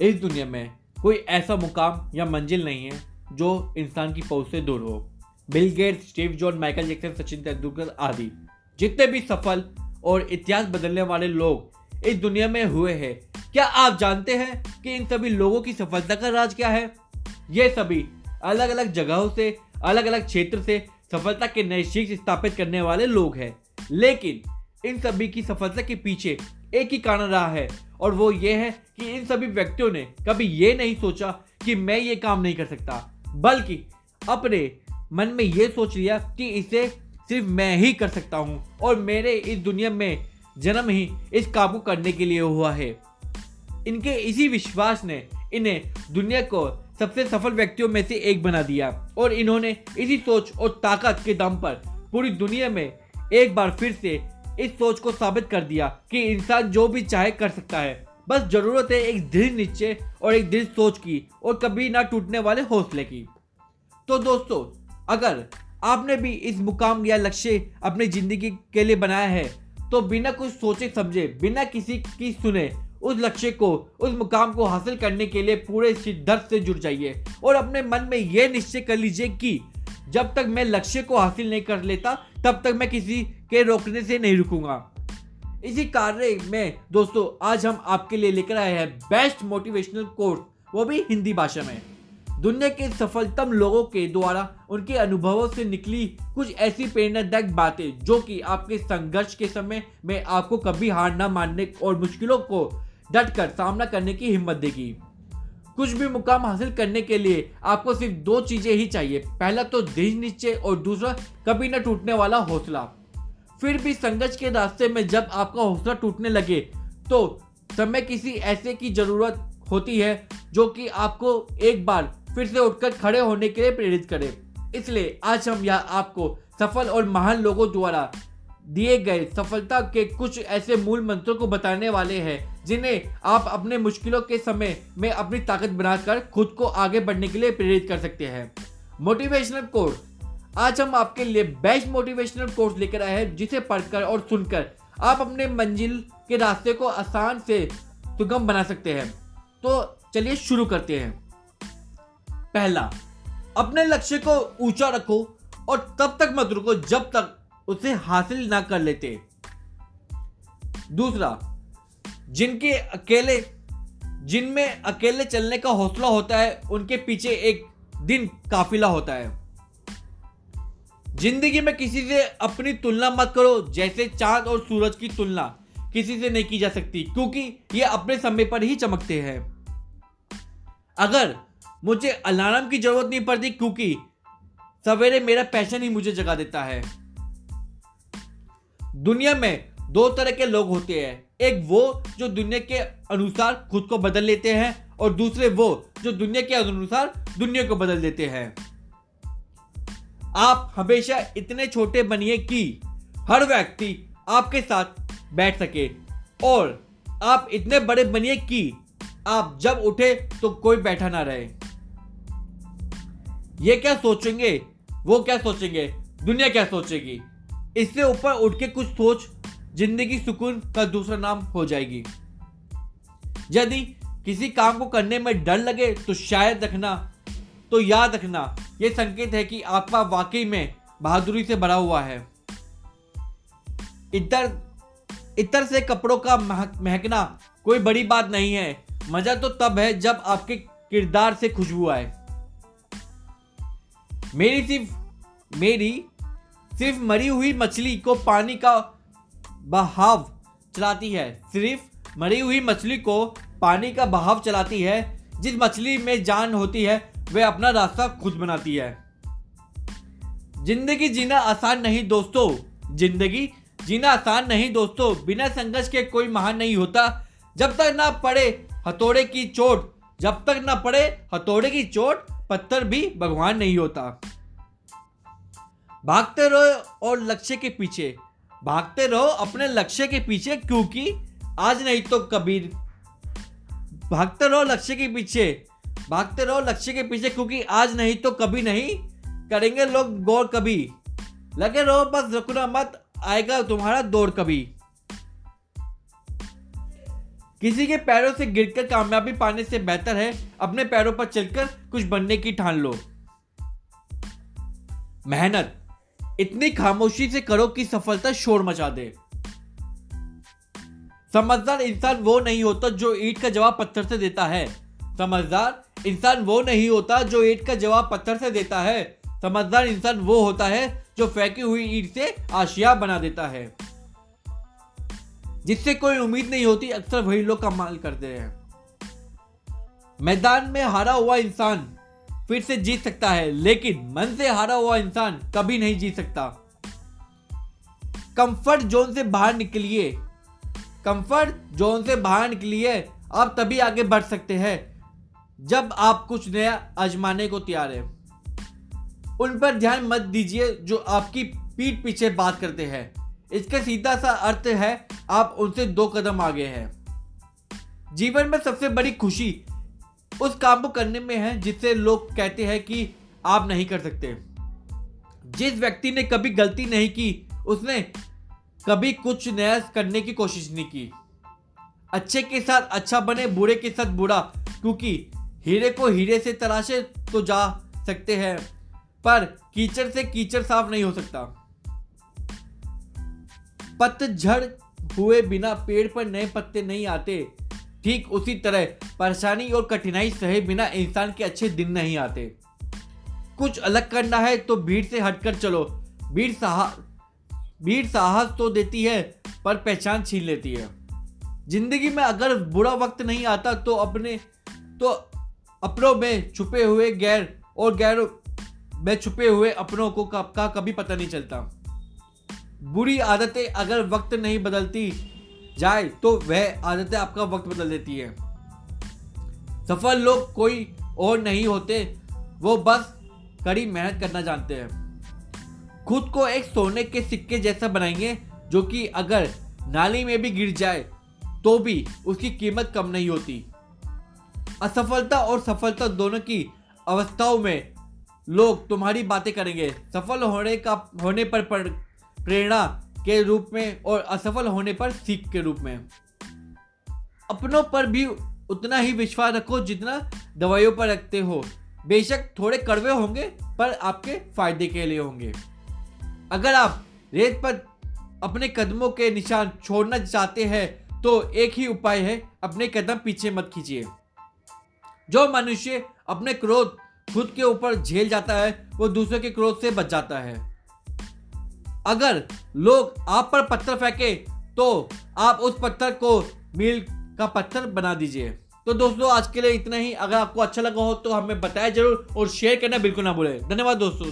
इस दुनिया में कोई ऐसा मुकाम या मंजिल नहीं है जो इंसान की पहुँच से दूर हो। Bill Gates Steve John Michael Jackson Sachin Tendulkar आदि। जितने भी सफल और इतिहास बदलने वाले लोग इस दुनिया में हुए हैं, क्या आप जानते हैं कि इन सभी लोगों की सफलता का राज क्या है? ये सभी अलग अलग जगहों से अलग अलग क्षेत्र से सफलता के नए शीर्ष स्थापित करने वाले लोग हैं। लेकिन इन सभी की सफलता के पीछे एक ही कारण रहा है और वो ये है कि इन सभी व्यक्तियों ने कभी ये नहीं सोचा कि मैं ये काम नहीं कर सकता, बल्कि अपने मन में ये सोच लिया कि इसे सिर्फ़ मैं ही कर सकता हूँ और मेरे इस दुनिया में जन्म ही इस काबू करने के लिए हुआ है। इनके इसी विश्वास ने इन्हें दुनिया को सबसे सफल व्यक्तियों में से एक बना दिया और इन्होंने इसी सोच और ताकत के दम पर पूरी दुनिया में एक बार फिर से इस सोच को साबित कर दिया कि इंसान जो भी चाहे कर सकता है। बस ज़रूरत है एक दृढ़ निश्चय और एक दृढ़ सोच की और कभी ना टूटने वाले हौसले की। तो दोस्तों, अगर आपने भी इस मुकाम या लक्ष्य अपनी ज़िंदगी के लिए बनाया है तो बिना कुछ सोचे समझे, बिना किसी की सुने उस लक्ष्य को, उस मुकाम को हासिल करने के लिए पूरे शिद्दत से जुड़ जाइए और अपने मन में यह निश्चय कर लीजिए कि जब तक मैं लक्ष्य को हासिल नहीं कर लेता, तब तक मैं किसी के रोकने से नहीं रुकूँगा। इसी कार्य में, दोस्तों, आज हम आपके लिए लेकर आए हैं बेस्ट मोटिवेशनल कोर्स वो भी हिंदी भाषा में। दुनिया के सफलतम लोगों के द्वारा उनके अनुभवों से निकली कुछ ऐसी प्रेरणादायक बातें जो कि आपके संघर्ष के समय में आपको कभी हार ना मानने और मुश्किलों को डट कर सामना करने की हिम्मत देगी। कुछ भी मुकाम हासिल करने के लिए आपको सिर्फ़ दो चीज़ें ही चाहिए। पहला तो दृढ़ निश्चय और दूसरा कभी न टूटने वाला हौसला। फिर भी संघर्ष के रास्ते में जब आपका हौसला टूटने लगे तो समय किसी ऐसे की ज़रूरत होती है जो कि आपको एक बार फिर से उठकर खड़े होने के लिए प्रेरित करे। इसलिए आज हम यहाँ आपको सफल और महान लोगों द्वारा दिए गए सफलता के कुछ ऐसे मूल मंत्रों को बताने वाले हैं, जिन्हें आप अपने मुश्किलों के समय में अपनी ताकत बनाकर खुद को आगे बढ़ने के लिए प्रेरित कर सकते हैं। मोटिवेशनल कोर्स आज हम आपके लिए बेस्ट मोटिवेशनल कोर्स लेकर आए हैं, जिसे पढ़कर और सुनकर आप अपने मंजिल के रास्ते को आसान से सुगम बना सकते हैं। तो चलिए शुरू करते हैं। पहला, अपने लक्ष्य को ऊँचा रखो और तब तक मत रुको जब तक उसे हासिल ना कर लेते। दूसरा, जिनके अकेले, जिनमें अकेले चलने का हौसला होता है, उनके पीछे एक दिन काफिला होता है। ज़िंदगी में किसी से अपनी तुलना मत करो, जैसे चाँद और सूरज की तुलना किसी से नहीं की जा सकती, क्योंकि ये अपने समय पर ही चमकते हैं। अगर मुझे अलार्म की ज़रूरत नहीं पड़ती, क्योंकि सवेरे मेरा पैशन ही मुझे जगा देता है। दुनिया में दो तरह के लोग होते हैं। एक वो जो दुनिया के अनुसार खुद को बदल लेते हैं और दूसरे वो जो दुनिया के अनुसार दुनिया को बदल देते हैं। आप हमेशा इतने छोटे बनिए कि हर व्यक्ति आपके साथ बैठ सके और आप इतने बड़े बनिए कि आप जब उठे तो कोई बैठा ना रहे। ये क्या सोचेंगे? वो क्या सोचेंगे? दुनिया क्या सोचेगी? इससे ऊपर उठ के कुछ सोच, ज़िंदगी सुकून का दूसरा नाम हो जाएगी। यदि किसी काम को करने में डर लगे तो शायद रखना तो याद रखना। यह संकेत है कि आपका वाकई में बहादुरी से भरा हुआ है। इतर इतर से कपड़ों का महकना कोई बड़ी बात नहीं है। मज़ा तो तब है जब आपके किरदार से खुशबू आए। मेरी सिर्फ़, मेरी सिर्फ़ मरी हुई मछली को पानी का बहाव चलाती है। सिर्फ़ मरी हुई मछली को पानी का बहाव चलाती है। जिस मछली में जान होती है, वह अपना रास्ता खुद बनाती है। ज़िंदगी जीना आसान नहीं दोस्तों। ज़िंदगी जीना आसान नहीं दोस्तों। बिना संघर्ष के कोई महान नहीं होता। जब तक ना पड़े हथौड़े की चोट, जब तक ना पड़े हथौड़े की चोट, पत्थर भी भगवान नहीं होता। भागते रहो और लक्ष्य के पीछे। भागते रहो अपने लक्ष्य के पीछे क्योंकि आज नहीं तो कभी। भागते रहो लक्ष्य के पीछे। भागते रहो लक्ष्य के पीछे क्योंकि आज नहीं तो कभी नहीं करेंगे लोग गौर कभी। लगे रहो, बस रुकना मत, आएगा तुम्हारा दौड़ कभी। किसी के पैरों से गिरकर कामयाबी पाने से बेहतर है अपने पैरों पर चलकर कुछ बनने की ठान लो। मेहनत। इतनी खामोशी से करो कि सफलता शोर मचा दे। समझदार इंसान वो नहीं होता जो ईट का जवाब पत्थर से देता है। समझदार इंसान वो नहीं होता जो ईट का जवाब पत्थर से देता है। समझदार इंसान वो होता है जो फेंकी हुई ईट से आशिया बना देता है। जिससे कोई उम्मीद नहीं होती, अक्सर वही लोग कमाल करते हैं। मैदान में हारा हुआ इंसान फिर से जीत सकता है, लेकिन मन से हारा हुआ इंसान कभी नहीं जीत सकता। कंफर्ट जोन से बाहर निकलिए। कंफर्ट जोन से बाहर निकलिए, आप तभी आगे बढ़ सकते हैं, जब आप कुछ नया आजमाने को तैयार है। उन पर ध्यान मत दीजिए जो आपकी पीठ पीछे बात करते हैं। इसका सीधा सा अर्थ है, आप उनसे दो कदम आगे हैं। जीवन में सबसे बड़ी खुशी उस काम को करने में है जिससे लोग कहते हैं कि आप नहीं कर सकते। जिस व्यक्ति ने कभी गलती नहीं की, उसने कभी कुछ नया करने की कोशिश नहीं की। अच्छे के साथ अच्छा बने, बुरे के साथ बुरा, क्योंकि हीरे को हीरे से तराशे तो जा सकते हैं, पर कीचड़ से कीचड़ साफ़ नहीं हो सकता। पतझड़ हुए बिना पेड़ पर नए पत्ते नहीं आते। ठीक उसी तरह, परेशानी और कठिनाई सहे बिना इंसान के अच्छे दिन नहीं आते। कुछ अलग करना है तो भीड़ से हटकर चलो। भीड़ साहस भीड़ साहस तो देती है, पर पहचान छीन लेती है। ज़िंदगी में अगर बुरा वक्त नहीं आता तो अपने तो अपनों में छुपे हुए गैर और गैर में छुपे हुए अपनों को, का कभी पता नहीं चलता। बुरी आदतें अगर वक्त नहीं बदलती जाए तो वह आदतें आपका वक्त बदल देती है। सफल लोग कोई और नहीं होते, वो बस कड़ी मेहनत करना जानते हैं। खुद को एक सोने के सिक्के जैसा बनाएँगे, जो कि अगर नाली में भी गिर जाए तो भी उसकी कीमत कम नहीं होती। असफलता और सफलता दोनों की अवस्थाओं में लोग तुम्हारी बातें करेंगे। सफल होने का, होने पर प्रेरणा के रूप में और असफल होने पर सीख के रूप में। अपनों पर भी उतना ही विश्वास रखो जितना दवाइयों पर रखते हो। बेशक थोड़े कड़वे होंगे, पर आपके फ़ायदे के लिए होंगे। अगर आप रेत पर अपने कदमों के निशान छोड़ना चाहते हैं तो एक ही उपाय है, अपने कदम पीछे मत खींचिए जो मनुष्य अपने क्रोध खुद के ऊपर झेल जाता है, वो दूसरे के क्रोध से बच जाता है। अगर लोग आप पर पत्थर फेंके तो आप उस पत्थर को मील का पत्थर बना दीजिए। तो दोस्तों, आज के लिए इतना ही। अगर आपको अच्छा लगा हो तो हमें बताएँ ज़रूर और शेयर करना बिल्कुल ना भूलें। धन्यवाद दोस्तों।